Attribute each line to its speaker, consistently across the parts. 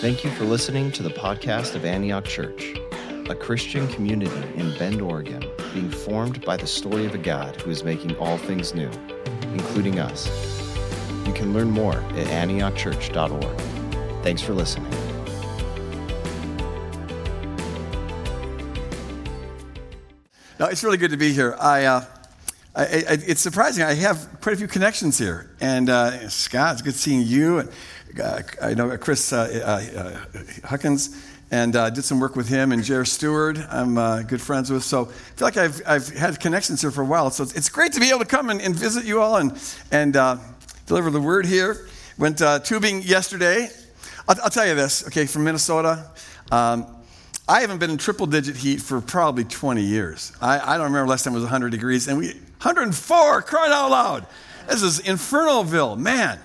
Speaker 1: Thank you for listening to the podcast of Antioch Church, a Christian community in Bend, Oregon, being formed by the story of a God who is making all things new, including us. You can learn more at antiochchurch.org. Thanks for listening.
Speaker 2: No, it's really good to be here. I, uh, I, I, it's surprising. I have quite a few connections here. And uh, Scott, it's good seeing you. And uh, I know Chris uh, uh, Huckins, and uh, did some work with him and Jer Stewart. I'm good friends with. So I feel like I've, I've had connections here for a while. So it's, it's great to be able to come and, and visit you all and, and deliver the word here. Went tubing yesterday. I'll, I'll, tell you this, okay, from Minnesota. Um, I haven't been in triple digit heat for probably 20 years. I, I, don't remember last time it was 100 degrees, and we 104, crying out loud. This is Infernalville, man.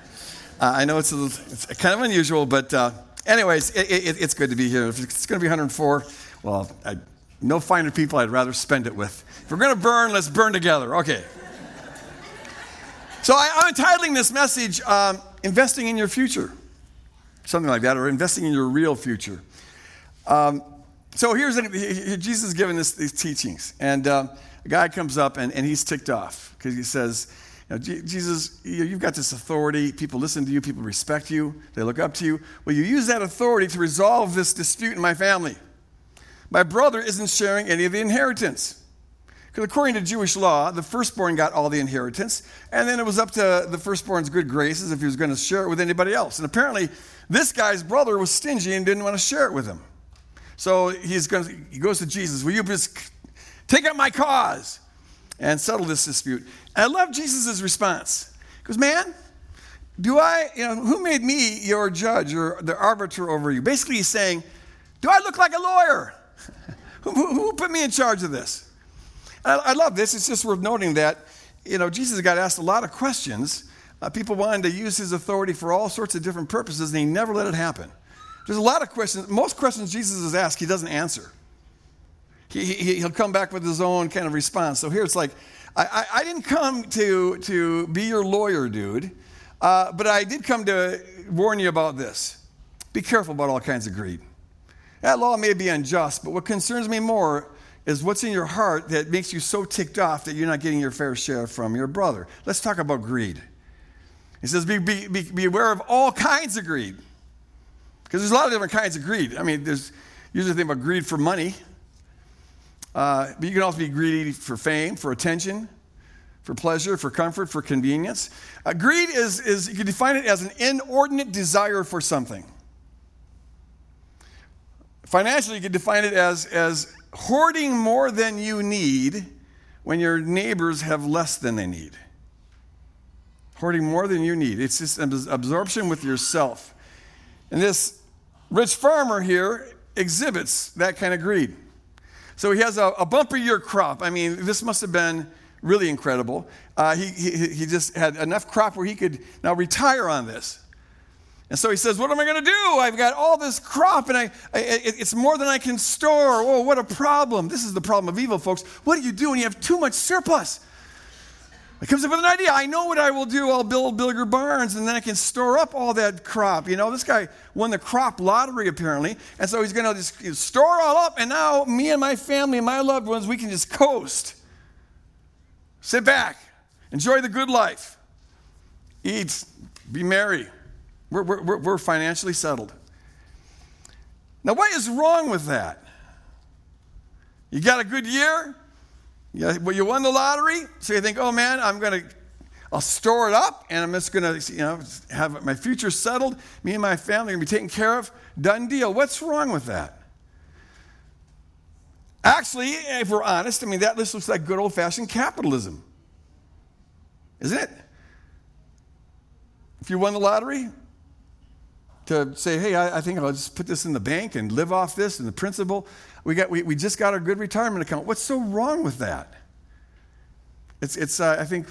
Speaker 2: Uh, I know it's, a, it's, kind of unusual, but uh, anyways, it, it, it's good to be here. If it's going to be 104, well, I, no finer people I'd rather spend it with. If we're going to burn, let's burn together. Okay. So I, am entitling this message, um, Investing in Your Future. Something like that, or Investing in Your Real Future. Um, so here's Jesus is giving this, these teachings, and uh, a guy comes up and, and he's ticked off because he says, you know, Jesus, you've got this authority. People listen to you, people respect you, they look up to you. Well, you use that authority to resolve this dispute in my family. My brother isn't sharing any of the inheritance. Because according to Jewish law, the firstborn got all the inheritance, and then it was up to the firstborn's good graces if he was going to share it with anybody else. And apparently, this guy's brother was stingy and didn't want to share it with him. So he's going to, he goes to Jesus, Will you just take up my cause and settle this dispute? And I love Jesus' response. He goes, Man, do I, you know, who made me your judge or the arbiter over you? Basically, he's saying, Do I look like a lawyer? who, who, put me in charge of this? I, I, love this. It's just worth noting that, you know, Jesus got asked a lot of questions. Uh, people wanted to use his authority for all sorts of different purposes, and he never let it happen. There's a lot of questions. Most questions Jesus is asked, he doesn't answer. He, he, he'll come back with his own kind of response. So here it's like, I, I, I didn't come to, to be your lawyer, dude, uh, but I did come to warn you about this. Be careful about all kinds of greed. That law may be unjust, but what concerns me more is what's in your heart that makes you so ticked off that you're not getting your fair share from your brother. Let's talk about greed. He says, be, be, be, be aware of all kinds of greed. Because there's a lot of different kinds of greed. I mean, there's usually think about greed for money, uh, but you can also be greedy for fame, for attention, for pleasure, for comfort, for convenience. Uh, greed is, is, you can define it as an inordinate desire for something. Financially, you can define it as, as hoarding more than you need when your neighbors have less than they need. Hoarding more than you need. It's just an absorption with yourself. And this rich farmer here exhibits that kind of greed. So he has a, a bumper year crop. I mean, this must have been really incredible. Uh, he, he, he just had enough crop where he could now retire on this. And so he says, What am I going to do? I've got all this crop and I, I, it's more than I can store. Oh, what a problem. This is the problem of evil, folks. What do you do when you have too much surplus? Comes up with an idea. I know what I will do. I'll build bigger barns and then I can store up all that crop. You know, this guy won the crop lottery apparently. And so he's going to just store all up. And now me and my family and my loved ones, we can just coast. Sit back. Enjoy the good life. Eat. Be merry. We're, we're, we're financially settled. Now, what is wrong with that? You got a good year? Yeah, well, you won the lottery, so you think, oh man, I'm going to, I'll store it up, and I'm just going to, you know, have my future settled. Me and my family are going to be taken care of. Done deal. What's wrong with that? Actually, if we're honest, I mean, that list looks like good old fashioned capitalism. Isn't it? If you won the lottery, to say, hey, I, I, think I'll just put this in the bank and live off this and the principal. We, got, we, we just got a good retirement account. What's so wrong with that? It's, it's uh, I think,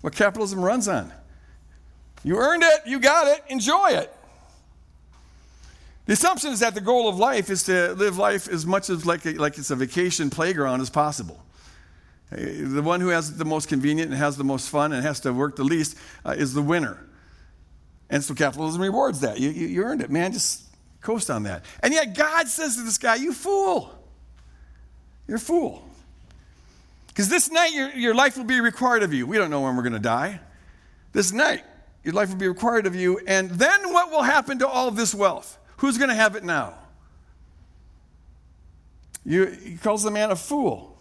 Speaker 2: what capitalism runs on. You earned it, you got it, enjoy it. The assumption is that the goal of life is to live life as much as like, a, like it's a vacation playground as possible. The one who has the most convenient and has the most fun and has to work the least uh, is the winner. And so capitalism rewards that. You, you, you, earned it, man. Just coast on that. And yet God says to this guy, You fool. You're a fool. Because this night your, your life will be required of you. We don't know when we're going to die. This night, your life will be required of you. And then what will happen to all of this wealth? Who's going to have it now? You, he calls the man a fool.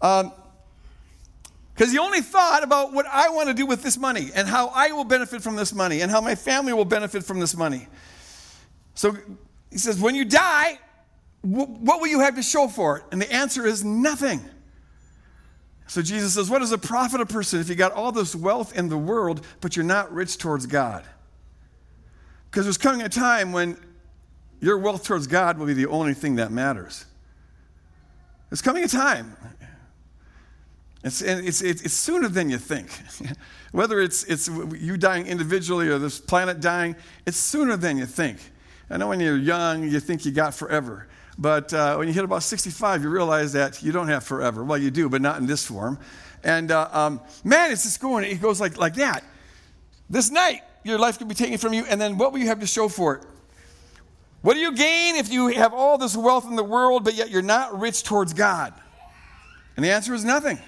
Speaker 2: Um, Because he only thought about what I want to do with this money and how I will benefit from this money and how my family will benefit from this money. So he says, when you die, what will you have to show for it? And the answer is nothing. So Jesus says, What does it profit a person if you got all this wealth in the world, but you're not rich towards God? Because there's coming a time when your wealth towards God will be the only thing that matters. There's coming a time. It's, it's, it's, sooner than you think. Whether it's, it's you dying individually or this planet dying, it's sooner than you think. I know when you're young, you think you got forever. But uh, when you hit about 65, you realize that you don't have forever. Well, you do, but not in this form. And uh, um, man, it's just going, it goes like, like that. This night, your life could be taken from you, and then what will you have to show for it? What do you gain if you have all this wealth in the world, but yet you're not rich towards God? And the answer is nothing.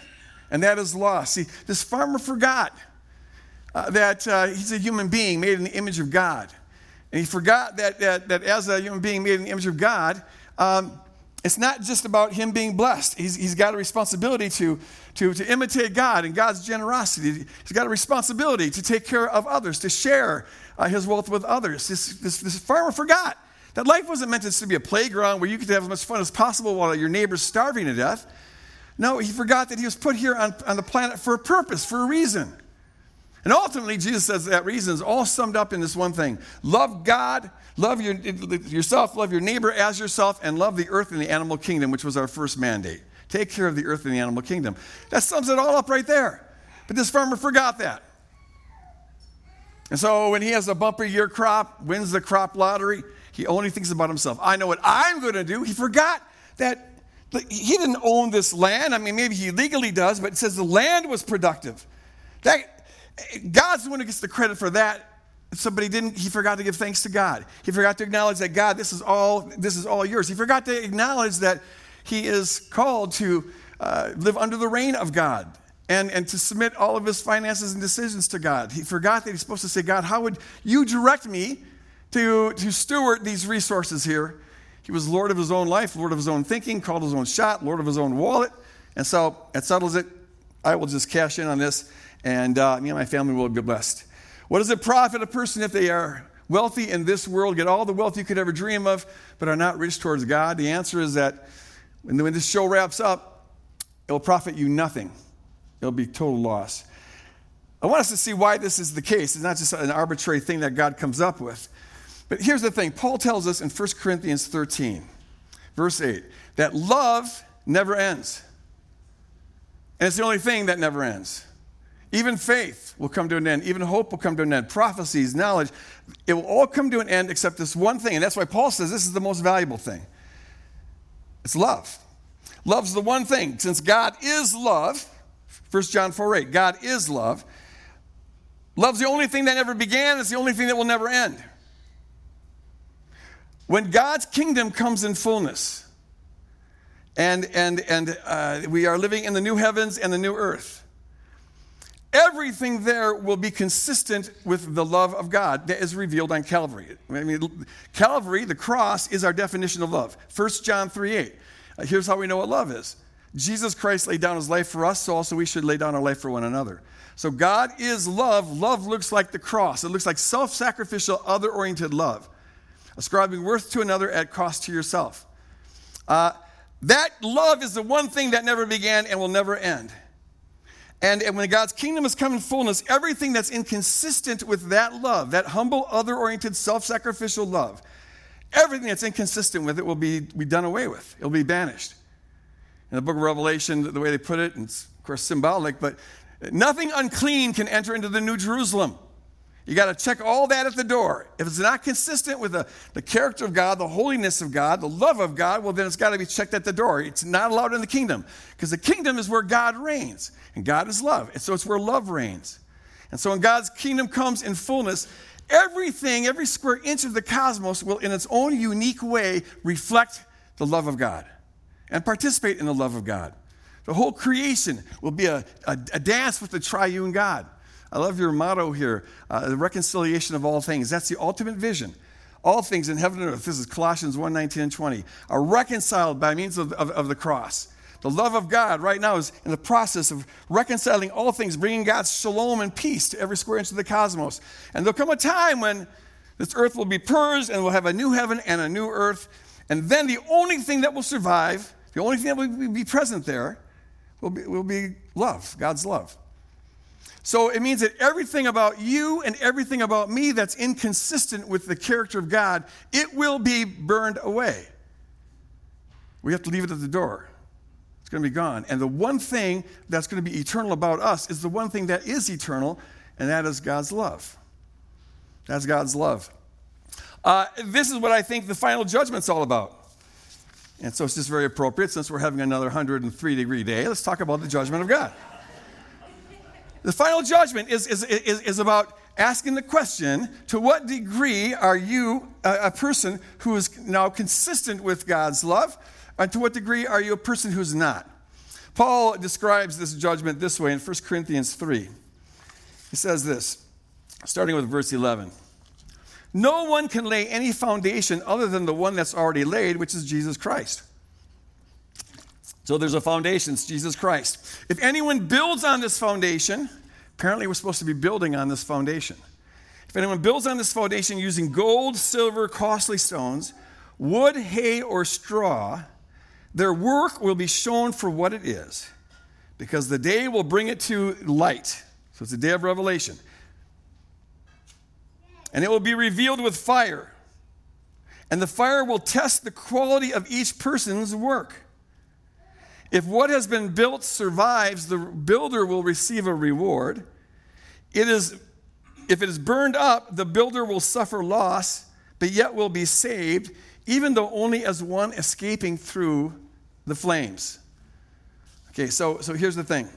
Speaker 2: And that is loss. See, this farmer forgot uh, that uh, he's a human being made in the image of God. And he forgot that, that, that as a human being made in the image of God, um, it's not just about him being blessed. He's, he's got a responsibility to, to, to imitate God and God's generosity. He's got a responsibility to take care of others, to share uh, his wealth with others. This, this, this farmer forgot that life wasn't meant to be a playground where you could have as much fun as possible while your neighbor's starving to death. No, he forgot that he was put here on, on the planet for a purpose, for a reason. And ultimately, Jesus says that reason is all summed up in this one thing love God Love your, yourself, love your neighbor as yourself, and love the earth and the animal kingdom, which was our first mandate. Take care of the earth and the animal kingdom. That sums it all up right there. But this farmer forgot that. And so when he has a bumper year crop, wins the crop lottery, he only thinks about himself. I know what I'm going to do. He forgot that he didn't own this land. I mean, maybe he legally does, but it says the land was productive. That, God's the one who gets the credit for that somebody didn't he forgot to give thanks to god he forgot to acknowledge that god this is all this is all yours he forgot to acknowledge that he is called to uh, live under the reign of god and, and to submit all of his finances and decisions to god he forgot that he's supposed to say god how would you direct me to, to steward these resources here he was lord of his own life lord of his own thinking called his own shot lord of his own wallet and so it settles it i will just cash in on this and uh, me and my family will be blessed what does it profit a person if they are wealthy in this world, get all the wealth you could ever dream of, but are not rich towards God? The answer is that when this show wraps up, it will profit you nothing. It'll be total loss. I want us to see why this is the case. It's not just an arbitrary thing that God comes up with. But here's the thing Paul tells us in 1 Corinthians 13, verse 8, that love never ends. And it's the only thing that never ends. Even faith will come to an end. Even hope will come to an end. Prophecies, knowledge, it will all come to an end except this one thing. And that's why Paul says this is the most valuable thing it's love. Love's the one thing. Since God is love, 1 John 4 8, God is love. Love's the only thing that never began, it's the only thing that will never end. When God's kingdom comes in fullness, and, and, and uh, we are living in the new heavens and the new earth everything there will be consistent with the love of God that is revealed on Calvary. I mean, Calvary, the cross, is our definition of love. 1 John 3 8. Uh, here's how we know what love is Jesus Christ laid down his life for us, so also we should lay down our life for one another. So God is love. Love looks like the cross, it looks like self sacrificial, other oriented love, ascribing worth to another at cost to yourself. Uh, that love is the one thing that never began and will never end. And, and when God's kingdom has come in fullness, everything that's inconsistent with that love, that humble, other oriented, self sacrificial love, everything that's inconsistent with it will be, be done away with. It'll be banished. In the book of Revelation, the way they put it, and it's of course symbolic, but nothing unclean can enter into the New Jerusalem. You got to check all that at the door. If it's not consistent with the, the character of God, the holiness of God, the love of God, well, then it's got to be checked at the door. It's not allowed in the kingdom because the kingdom is where God reigns, and God is love. And so it's where love reigns. And so when God's kingdom comes in fullness, everything, every square inch of the cosmos will, in its own unique way, reflect the love of God and participate in the love of God. The whole creation will be a, a, a dance with the triune God. I love your motto here uh, the reconciliation of all things. That's the ultimate vision. All things in heaven and earth, this is Colossians 1 19 and 20, are reconciled by means of, of, of the cross. The love of God right now is in the process of reconciling all things, bringing God's shalom and peace to every square inch of the cosmos. And there'll come a time when this earth will be purged and we'll have a new heaven and a new earth. And then the only thing that will survive, the only thing that will be present there, will be, will be love, God's love. So it means that everything about you and everything about me that's inconsistent with the character of God, it will be burned away. We have to leave it at the door It's going to be gone. And the one thing that's going to be eternal about us is the one thing that is eternal, and that is God's love. That's God's love. Uh, this is what I think the final judgment's all about. And so it's just very appropriate since we're having another 103 degree day. Let's talk about the judgment of God. The final judgment is, is, is, is about asking the question to what degree are you a, a person who is now consistent with God's love? And to what degree are you a person who's not? Paul describes this judgment this way in 1 Corinthians 3. He says this, starting with verse 11. No one can lay any foundation other than the one that's already laid, which is Jesus Christ. So there's a foundation, it's Jesus Christ. If anyone builds on this foundation, apparently we're supposed to be building on this foundation. If anyone builds on this foundation using gold, silver, costly stones, wood, hay, or straw, their work will be shown for what it is, because the day will bring it to light. So it's the day of revelation. And it will be revealed with fire. And the fire will test the quality of each person's work. If what has been built survives, the builder will receive a reward. It is, if it is burned up, the builder will suffer loss, but yet will be saved, even though only as one escaping through the flames. Okay, so, so here's the thing.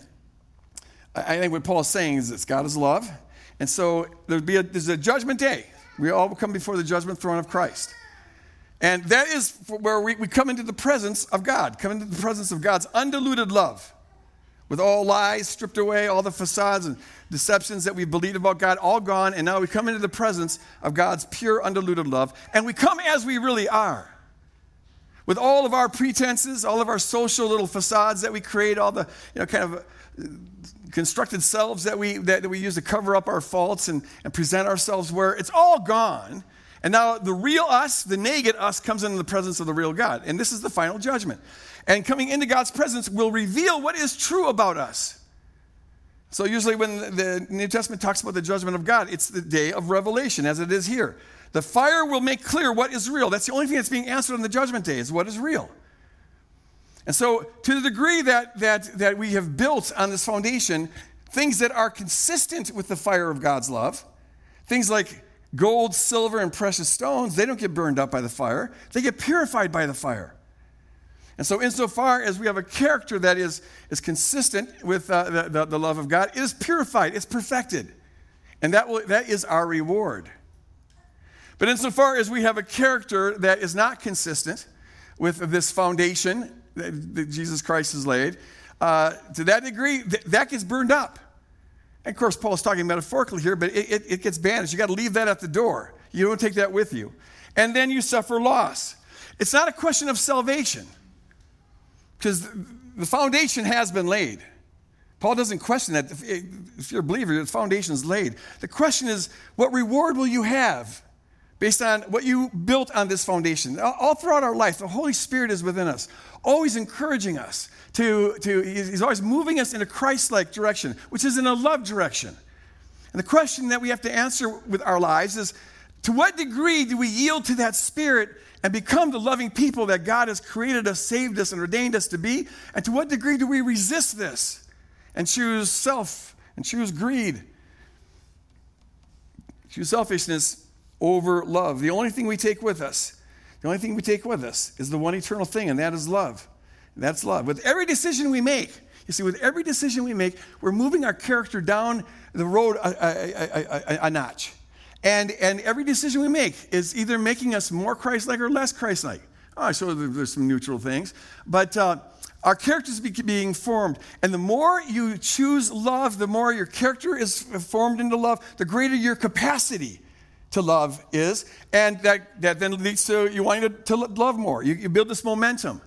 Speaker 2: I, I think what Paul is saying is that God is love. And so there'll be a, there's a judgment day. We all come before the judgment throne of Christ. And that is where we, we come into the presence of God, come into the presence of God's undiluted love. With all lies stripped away, all the facades and deceptions that we've believed about God all gone, and now we come into the presence of God's pure, undiluted love, and we come as we really are with all of our pretenses, all of our social little facades that we create, all the you know, kind of uh, constructed selves that we, that we use to cover up our faults and, and present ourselves where it's all gone. And now the real us, the naked us, comes into the presence of the real God. And this is the final judgment. And coming into God's presence will reveal what is true about us. So, usually, when the New Testament talks about the judgment of God, it's the day of revelation, as it is here. The fire will make clear what is real. That's the only thing that's being answered on the judgment day is what is real. And so, to the degree that, that, that we have built on this foundation things that are consistent with the fire of God's love, things like gold, silver, and precious stones, they don't get burned up by the fire, they get purified by the fire. And so, insofar as we have a character that is, is consistent with uh, the, the, the love of God, it is purified, it's perfected. And that, will, that is our reward. But insofar as we have a character that is not consistent with this foundation that, Jesus Christ has laid, uh, to that degree, th- that gets burned up. And of course, Paul's talking metaphorically here, but it, it, it gets banished. You got to leave that at the door. You don't take that with you. And then you suffer loss. It's not a question of salvation, because the foundation has been laid. Paul doesn't question that. If you're a believer, the foundation is laid. The question is, what reward will you have? Based on what you built on this foundation. All throughout our life, the Holy Spirit is within us, always encouraging us to, to he's always moving us in a Christ like direction, which is in a love direction. And the question that we have to answer with our lives is to what degree do we yield to that Spirit and become the loving people that God has created us, saved us, and ordained us to be? And to what degree do we resist this and choose self and choose greed, choose selfishness? Over love. The only thing we take with us, the only thing we take with us is the one eternal thing, and that is love. And that's love. With every decision we make, you see, with every decision we make, we're moving our character down the road a, a, a, a notch. And, and every decision we make is either making us more Christ like or less Christ like. Oh, so there's some neutral things. But uh, our character is being formed. And the more you choose love, the more your character is formed into love, the greater your capacity to love is. And that, that then leads to you wanting to, to love more. You, you build this momentum.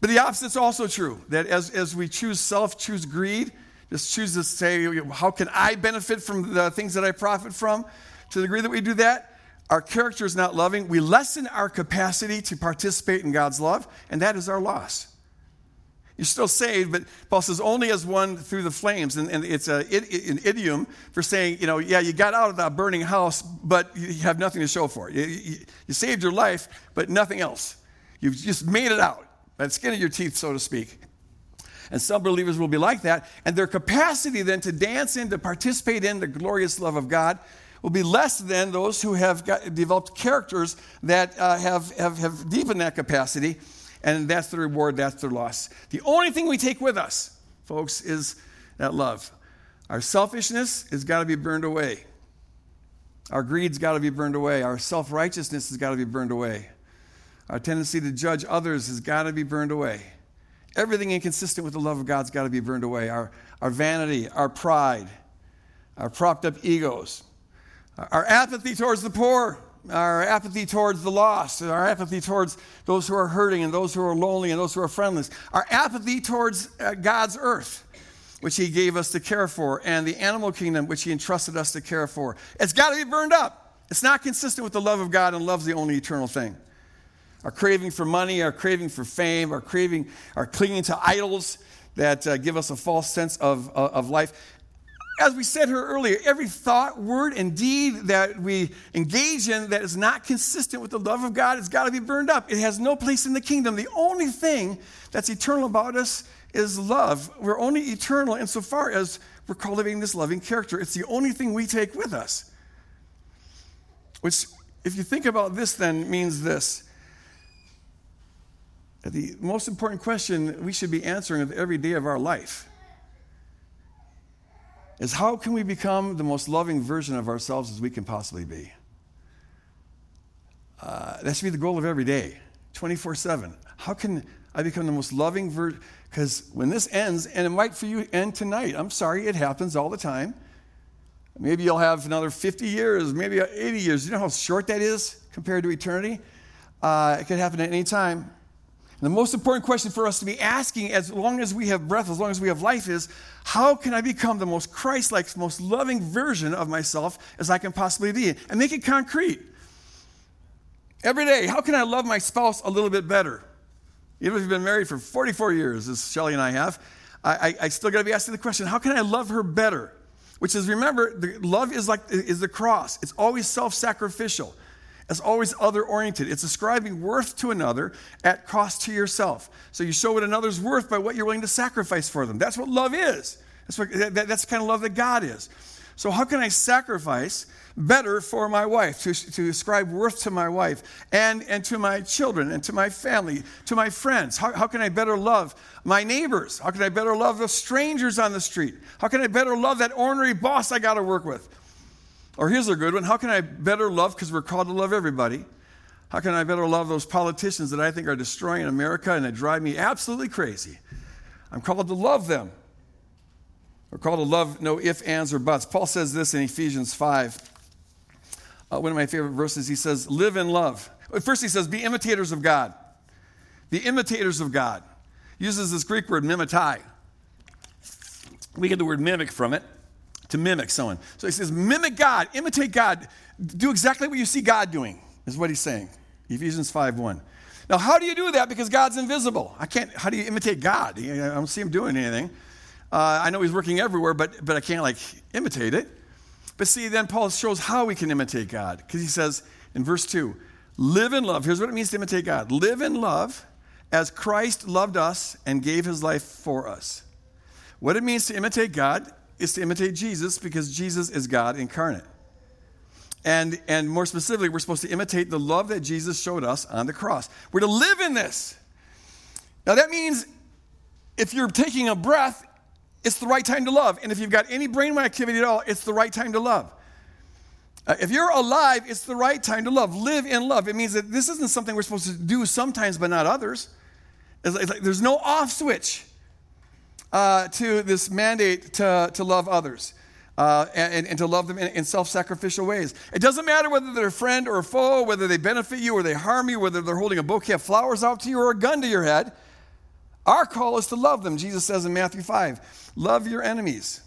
Speaker 2: But the opposite is also true that as, as we choose self, choose greed, just choose to say, how can I benefit from the things that I profit from? To the degree that we do that, our character is not loving. We lessen our capacity to participate in God's love, and that is our loss. You're still saved, but Paul says only as one through the flames. And, and it's a, an idiom for saying, you know, yeah, you got out of that burning house, but you have nothing to show for it. You, you, you saved your life, but nothing else. You've just made it out by the skin of your teeth, so to speak. And some believers will be like that. And their capacity then to dance in, to participate in the glorious love of God will be less than those who have got, developed characters that uh, have, have, have deepened that capacity. And that's the reward, that's their loss. The only thing we take with us, folks, is that love. Our selfishness has got to be burned away. Our greed's got to be burned away. Our self righteousness has got to be burned away. Our tendency to judge others has got to be burned away. Everything inconsistent with the love of God's got to be burned away. Our, our vanity, our pride, our propped up egos, our apathy towards the poor, our apathy towards the lost, our apathy towards those who are hurting and those who are lonely and those who are friendless, our apathy towards uh, God's earth, which He gave us to care for, and the animal kingdom, which He entrusted us to care for. It's got to be burned up. It's not consistent with the love of God, and love's the only eternal thing. Our craving for money, our craving for fame, our craving, our clinging to idols that uh, give us a false sense of, uh, of life as we said here earlier, every thought, word, and deed that we engage in that is not consistent with the love of God has got to be burned up. It has no place in the kingdom. The only thing that's eternal about us is love. We're only eternal insofar as we're cultivating this loving character. It's the only thing we take with us. Which, if you think about this, then means this. The most important question we should be answering every day of our life is how can we become the most loving version of ourselves as we can possibly be? Uh, that should be the goal of every day, 24 7. How can I become the most loving version? Because when this ends, and it might for you end tonight, I'm sorry, it happens all the time. Maybe you'll have another 50 years, maybe 80 years. You know how short that is compared to eternity? Uh, it could happen at any time. The most important question for us to be asking as long as we have breath, as long as we have life, is how can I become the most Christ like, most loving version of myself as I can possibly be? And make it concrete. Every day, how can I love my spouse a little bit better? Even if you've been married for 44 years, as Shelly and I have, I, I, I still got to be asking the question how can I love her better? Which is, remember, the, love is like is the cross. It's always self-sacrificial. It's always other oriented. It's ascribing worth to another at cost to yourself. So you show what another's worth by what you're willing to sacrifice for them. That's what love is. That's, what, that, that's the kind of love that God is. So, how can I sacrifice better for my wife, to, to ascribe worth to my wife, and, and to my children, and to my family, to my friends? How, how can I better love my neighbors? How can I better love the strangers on the street? How can I better love that ornery boss I got to work with? Or here's a good one How can I better love, because we're called to love everybody? How can I better love those politicians that I think are destroying America and that drive me absolutely crazy? I'm called to love them. We're called to love no ifs, ands, or buts. Paul says this in Ephesians 5. Uh, one of my favorite verses, he says, Live in love. First, he says, Be imitators of God. Be imitators of God. He uses this Greek word, mimetai. We get the word mimic from it to mimic someone. So he says, mimic God, imitate God, do exactly what you see God doing, is what he's saying. Ephesians 5 1. Now, how do you do that? Because God's invisible. I can't, how do you imitate God? I don't see him doing anything. Uh, I know he's working everywhere, but, but I can't like imitate it. But see, then Paul shows how we can imitate God. Because he says in verse 2, live in love. Here's what it means to imitate God live in love as Christ loved us and gave his life for us. What it means to imitate God is to imitate Jesus because Jesus is God incarnate. And, and more specifically, we're supposed to imitate the love that Jesus showed us on the cross. We're to live in this. Now, that means if you're taking a breath, it's the right time to love. And if you've got any brain activity at all, it's the right time to love. Uh, if you're alive, it's the right time to love. Live in love. It means that this isn't something we're supposed to do sometimes, but not others. It's like, it's like there's no off switch uh, to this mandate to, to love others. Uh, and, and, to love them in, in self sacrificial ways. It doesn't matter whether they're a friend or a foe, whether they benefit you or they harm you, whether they're holding a bouquet of flowers out to you or a gun to your head. Our call is to love them. Jesus says in Matthew 5 Love your enemies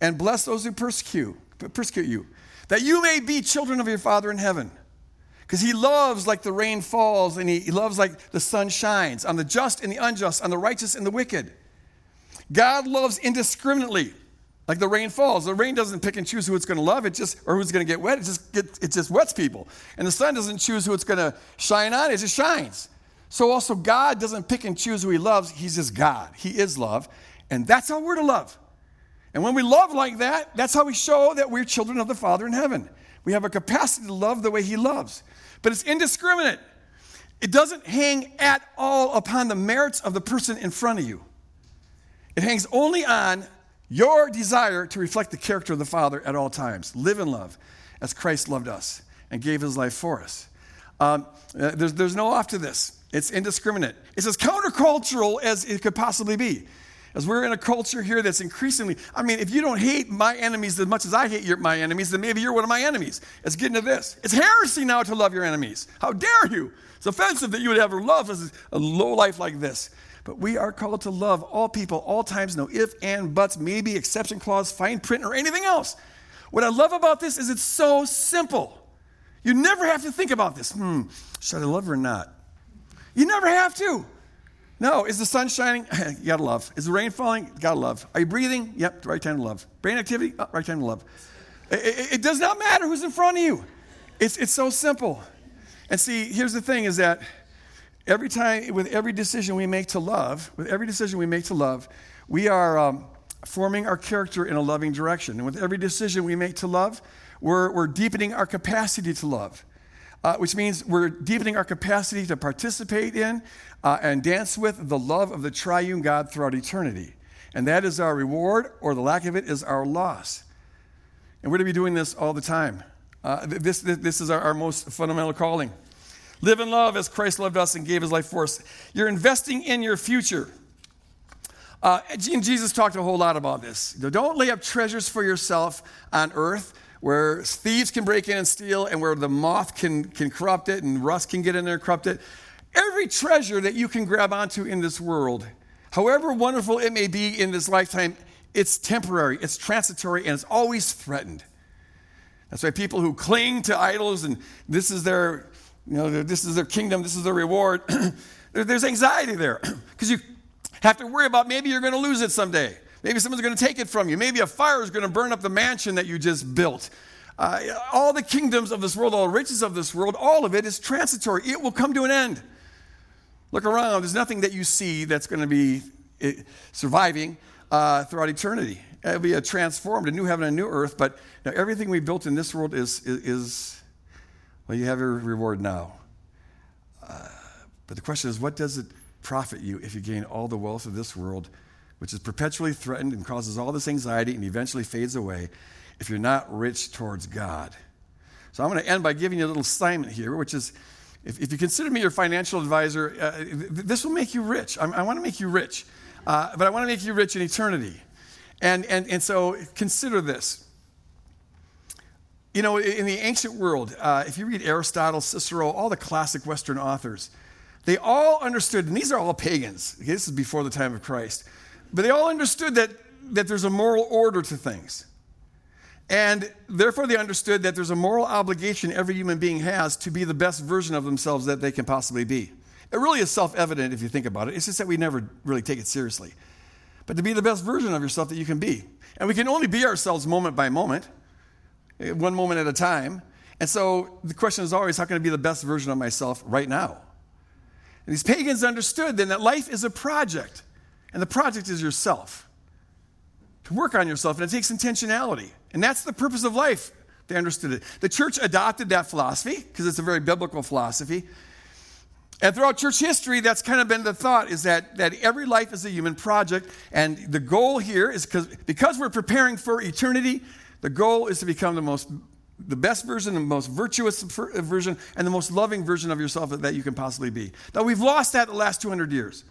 Speaker 2: and bless those who persecute, persecute you, that you may be children of your Father in heaven. Because he loves like the rain falls and he, he loves like the sun shines on the just and the unjust, on the righteous and the wicked. God loves indiscriminately, like the rain falls. The rain doesn't pick and choose who it's going to love, it just or who's going to get wet. It just get, it just wets people. And the sun doesn't choose who it's going to shine on. It just shines. So also God doesn't pick and choose who He loves. He's just God. He is love, and that's how we're to love. And when we love like that, that's how we show that we're children of the Father in heaven. We have a capacity to love the way He loves, but it's indiscriminate. It doesn't hang at all upon the merits of the person in front of you. It hangs only on your desire to reflect the character of the Father at all times. Live in love as Christ loved us and gave his life for us. Um, uh, there's, there's no off to this, it's indiscriminate. It's as countercultural as it could possibly be. As we're in a culture here that's increasingly, I mean, if you don't hate my enemies as much as I hate your, my enemies, then maybe you're one of my enemies. It's getting to this. It's heresy now to love your enemies. How dare you? It's offensive that you would ever love a low life like this. But we are called to love all people, all times, no if, and, buts, maybe, exception clause, fine print, or anything else. What I love about this is it's so simple. You never have to think about this. Hmm, should I love or not? You never have to. No, is the sun shining? you gotta love. Is the rain falling? You gotta love. Are you breathing? Yep, right time to love. Brain activity? Oh, right time to love. It, it, it does not matter who's in front of you. It's, it's so simple. And see, here's the thing is that every time, with every decision we make to love, with every decision we make to love, we are um, forming our character in a loving direction. And with every decision we make to love, we're, we're deepening our capacity to love, uh, which means we're deepening our capacity to participate in uh, and dance with the love of the triune God throughout eternity. And that is our reward, or the lack of it is our loss. And we're to be doing this all the time. Uh, this, this, this is our, our most fundamental calling. Live in love as Christ loved us and gave his life for us. You're investing in your future. Uh, and Jesus talked a whole lot about this. Don't lay up treasures for yourself on earth where thieves can break in and steal and where the moth can, can corrupt it and rust can get in there and corrupt it. Every treasure that you can grab onto in this world, however wonderful it may be in this lifetime, it's temporary, it's transitory, and it's always threatened. That's why people who cling to idols and this is their you know, this is their kingdom, this is their reward. There's anxiety there because you have to worry about maybe you're going to lose it someday. Maybe someone's going to take it from you. Maybe a fire is going to burn up the mansion that you just built. Uh, all the kingdoms of this world, all the riches of this world, all of it is transitory. It will come to an end. Look around. There's nothing that you see that's going to be eh, surviving uh, throughout eternity. It'll be a transformed, a new heaven, and a new earth. But now everything we built in this world is, is, is well, you have your reward now. Uh, but the question is, what does it profit you if you gain all the wealth of this world, which is perpetually threatened and causes all this anxiety and eventually fades away, if you're not rich towards God? So I'm going to end by giving you a little assignment here, which is if, if you consider me your financial advisor, uh, this will make you rich. I, I want to make you rich, uh, but I want to make you rich in eternity. And, and, and so consider this. You know, in the ancient world, uh, if you read Aristotle, Cicero, all the classic Western authors, they all understood, and these are all pagans. Okay, this is before the time of Christ, but they all understood that, that there's a moral order to things. And therefore, they understood that there's a moral obligation every human being has to be the best version of themselves that they can possibly be. It really is self evident if you think about it. It's just that we never really take it seriously. But to be the best version of yourself that you can be. And we can only be ourselves moment by moment one moment at a time. And so the question is always, how can I be the best version of myself right now? And these pagans understood then that life is a project, and the project is yourself. To work on yourself, and it takes intentionality. And that's the purpose of life. They understood it. The church adopted that philosophy because it's a very biblical philosophy. And throughout church history, that's kind of been the thought is that, that every life is a human project. And the goal here is because, because we're preparing for eternity, the goal is to become the most the best version, the most virtuous version, and the most loving version of yourself that you can possibly be. Now, we've lost that the last 200 years.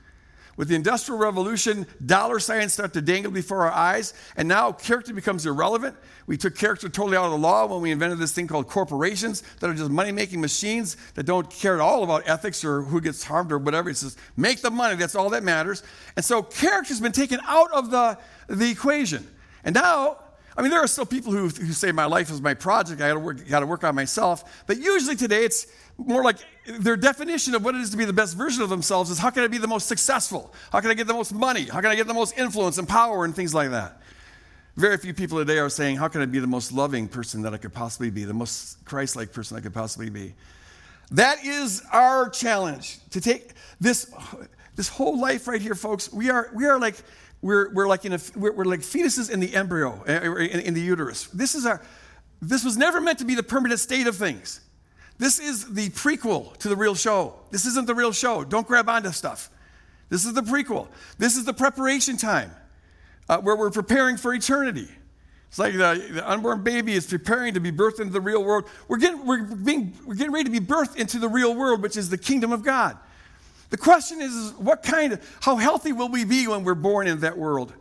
Speaker 2: With the Industrial Revolution, dollar signs start to dangle before our eyes, and now character becomes irrelevant. We took character totally out of the law when we invented this thing called corporations that are just money making machines that don't care at all about ethics or who gets harmed or whatever. It's just make the money, that's all that matters. And so character's been taken out of the, the equation. And now, I mean, there are still people who, who say my life is my project, I gotta work, gotta work on myself. But usually today it's more like their definition of what it is to be the best version of themselves is how can I be the most successful? How can I get the most money? How can I get the most influence and power and things like that? Very few people today are saying, How can I be the most loving person that I could possibly be, the most Christ like person I could possibly be? That is our challenge to take this, this whole life right here, folks. We are, we are like, we're, we're like in a, we're, we're like fetuses in the embryo, eh, in, in the uterus. This is our, this was never meant to be the permanent state of things. This is the prequel to the real show. This isn't the real show. Don't grab onto stuff. This is the prequel. This is the preparation time uh, where we're preparing for eternity. It's like the, the, unborn baby is preparing to be birthed into the real world. We're getting, we're, being, we're getting ready to be birthed into the real world, which is the kingdom of God. The question is, what kind of, how healthy will we be when we're born in that world?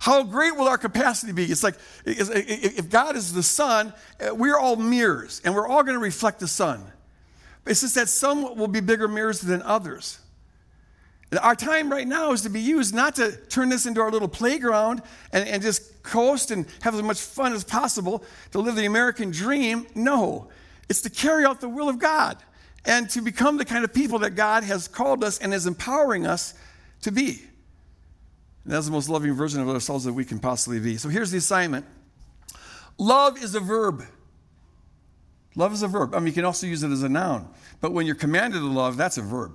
Speaker 2: How great will our capacity be? It's like if God is the sun, uh, we're all mirrors and we're all going to reflect the sun. It's just that some will be bigger mirrors than others. Our time right now is to be used not to turn this into our little playground and, and just coast and have as much fun as possible to live the American dream. No, it's to carry out the will of God and to become the kind of people that God has called us and is empowering us to be. And that's the most loving version of ourselves that we can possibly be. So here's the assignment love is a verb. Love is a verb. I mean, you can also use it as a noun. But when you're commanded to love, that's a verb.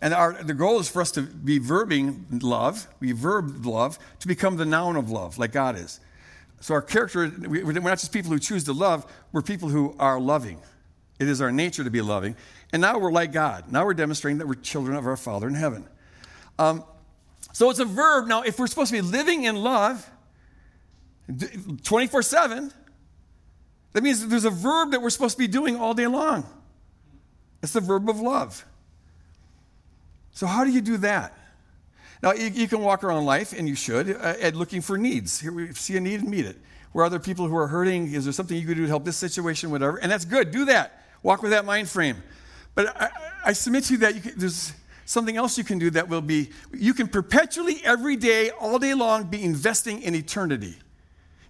Speaker 2: And our, the goal is for us to be verbing love, we verb love, to become the noun of love, like God is. So our character, we're not just people who choose to love, we're people who are loving. It is our nature to be loving. And now we're like God. Now we're demonstrating that we're children of our Father in heaven. Um, so it's a verb. Now, if we're supposed to be living in love 24 7, that means there's a verb that we're supposed to be doing all day long. It's the verb of love. So, how do you do that? Now, you, you can walk around life, and you should, uh, at looking for needs. Here we see a need and meet it. Where are other people who are hurting, is there something you could do to help this situation, whatever? And that's good. Do that. Walk with that mind frame. But I, I submit to you that you can, there's something else you can do that will be you can perpetually, every day, all day long, be investing in eternity,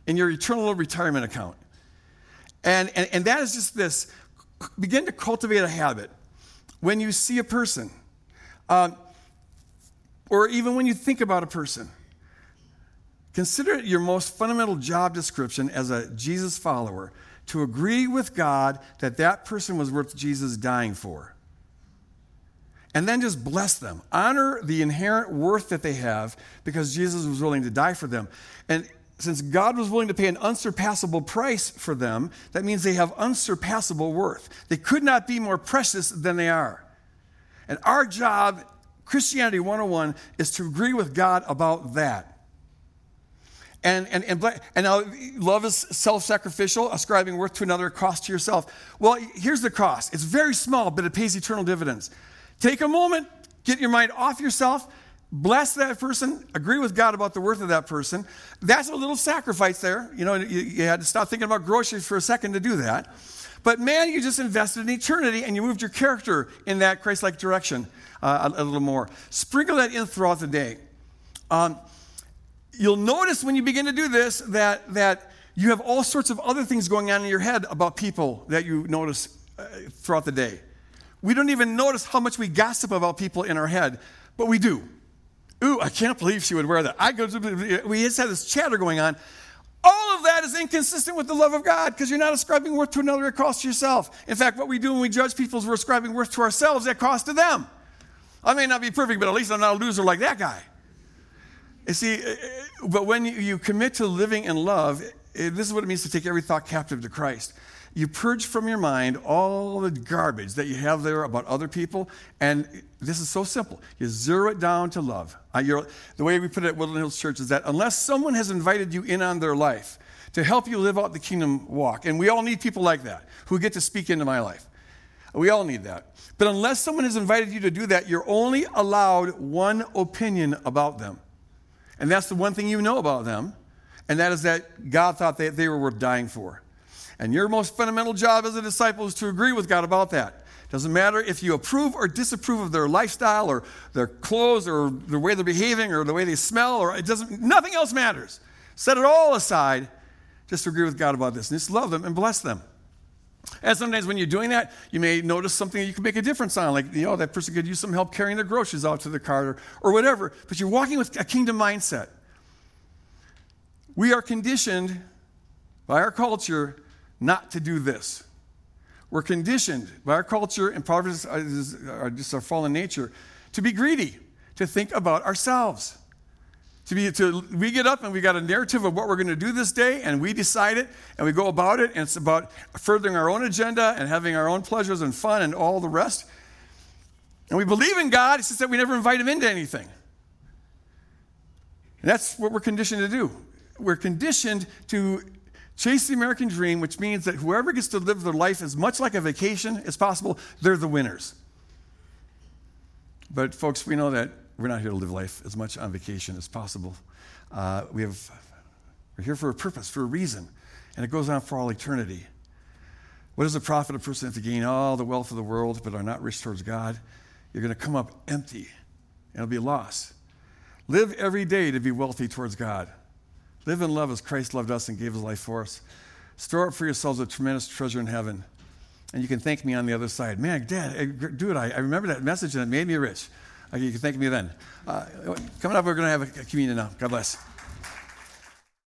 Speaker 2: in your eternal retirement account. And, and, and that is just this begin to cultivate a habit. When you see a person, um, or even when you think about a person, consider your most fundamental job description as a Jesus follower to agree with God that that person was worth Jesus dying for and then just bless them. Honor the inherent worth that they have because Jesus was willing to die for them. And since God was willing to pay an unsurpassable price for them, that means they have unsurpassable worth. They could not be more precious than they are. And our job, Christianity 101, is to agree with God about that. And, and, and, and now love is self sacrificial, ascribing worth to another, cost to yourself. Well, here's the cost it's very small, but it pays eternal dividends. Take a moment, get your mind off yourself, bless that person, agree with God about the worth of that person. That's a little sacrifice there. You know, you, you had to stop thinking about groceries for a second to do that. But man, you just invested in eternity and you moved your character in that Christ like direction uh, a, a, little more. Sprinkle that in throughout the day. Um, you'll notice when you begin to do this that, that you have all sorts of other things going on in your head about people that you notice uh, throughout the day. We don't even notice how much we gossip about people in our head, but we do. Ooh, I can't believe she would wear that. I go to, we just had this chatter going on. All of that is inconsistent with the love of God because you're not ascribing worth to another at cost to yourself. In fact, what we do when we judge people is we're ascribing worth to ourselves at cost to them. I may not be perfect, but at least I'm not a loser like that guy. You see, eh, eh, but when you commit to living in love, eh, this is what it means to take every thought captive to Christ you purge from your mind all the garbage that you have there about other people. And this is so simple. You zero it down to love. Uh, the way we put it at Woodland Hills Church is that unless someone has invited you in on their life to help you live out the kingdom walk. And we all need people like that who get to speak into my life. We all need that. But unless someone has invited you to do that, you're only allowed one opinion about them. And that's the one thing you know about them, and that is that God thought that they were worth dying for. And your most fundamental job as a disciple is to agree with God about that. Doesn't matter if you approve or disapprove of their lifestyle or their clothes or the way they're behaving or the way they smell or it doesn't nothing else matters. Set it all aside. Just agree with God about this and just love them and bless them. And sometimes when you're doing that, you may notice something that you can make a difference on, like, you know, that person could use some help carrying their groceries out to the car or, or whatever. But you're walking with a kingdom mindset. We are conditioned by our culture not to do this. We're conditioned by our culture and of just our fallen nature to be greedy, to think about ourselves. To be, to, we get up and we got a narrative of what we're going to do this day, and we decide it, and we go about it, and it's about furthering our own agenda and having our own pleasures and fun and all the rest. And we believe in God, it's just that we never invite Him into anything. And that's what we're conditioned to do. We're conditioned to chase the American dream, which means that whoever gets to live their life as much like a vacation as possible, they're the winners. But, folks, we know that we're not here to live life as much on vacation as possible. Uh, we have, we're here for a purpose, for a reason, and it goes on for all eternity. What does it profit a person to gain all the wealth of the world but are not rich towards God? You're going to come up empty, and it'll be lost. Live every day to be wealthy towards God. Live in love as Christ loved us and gave his life for us. Store up for yourselves a tremendous treasure in heaven. And you can thank me on the other side. Man, Dad, dude, I, I remember that message and it made me rich. You can thank me then. Uh, coming up, we're going to have a communion now. God bless.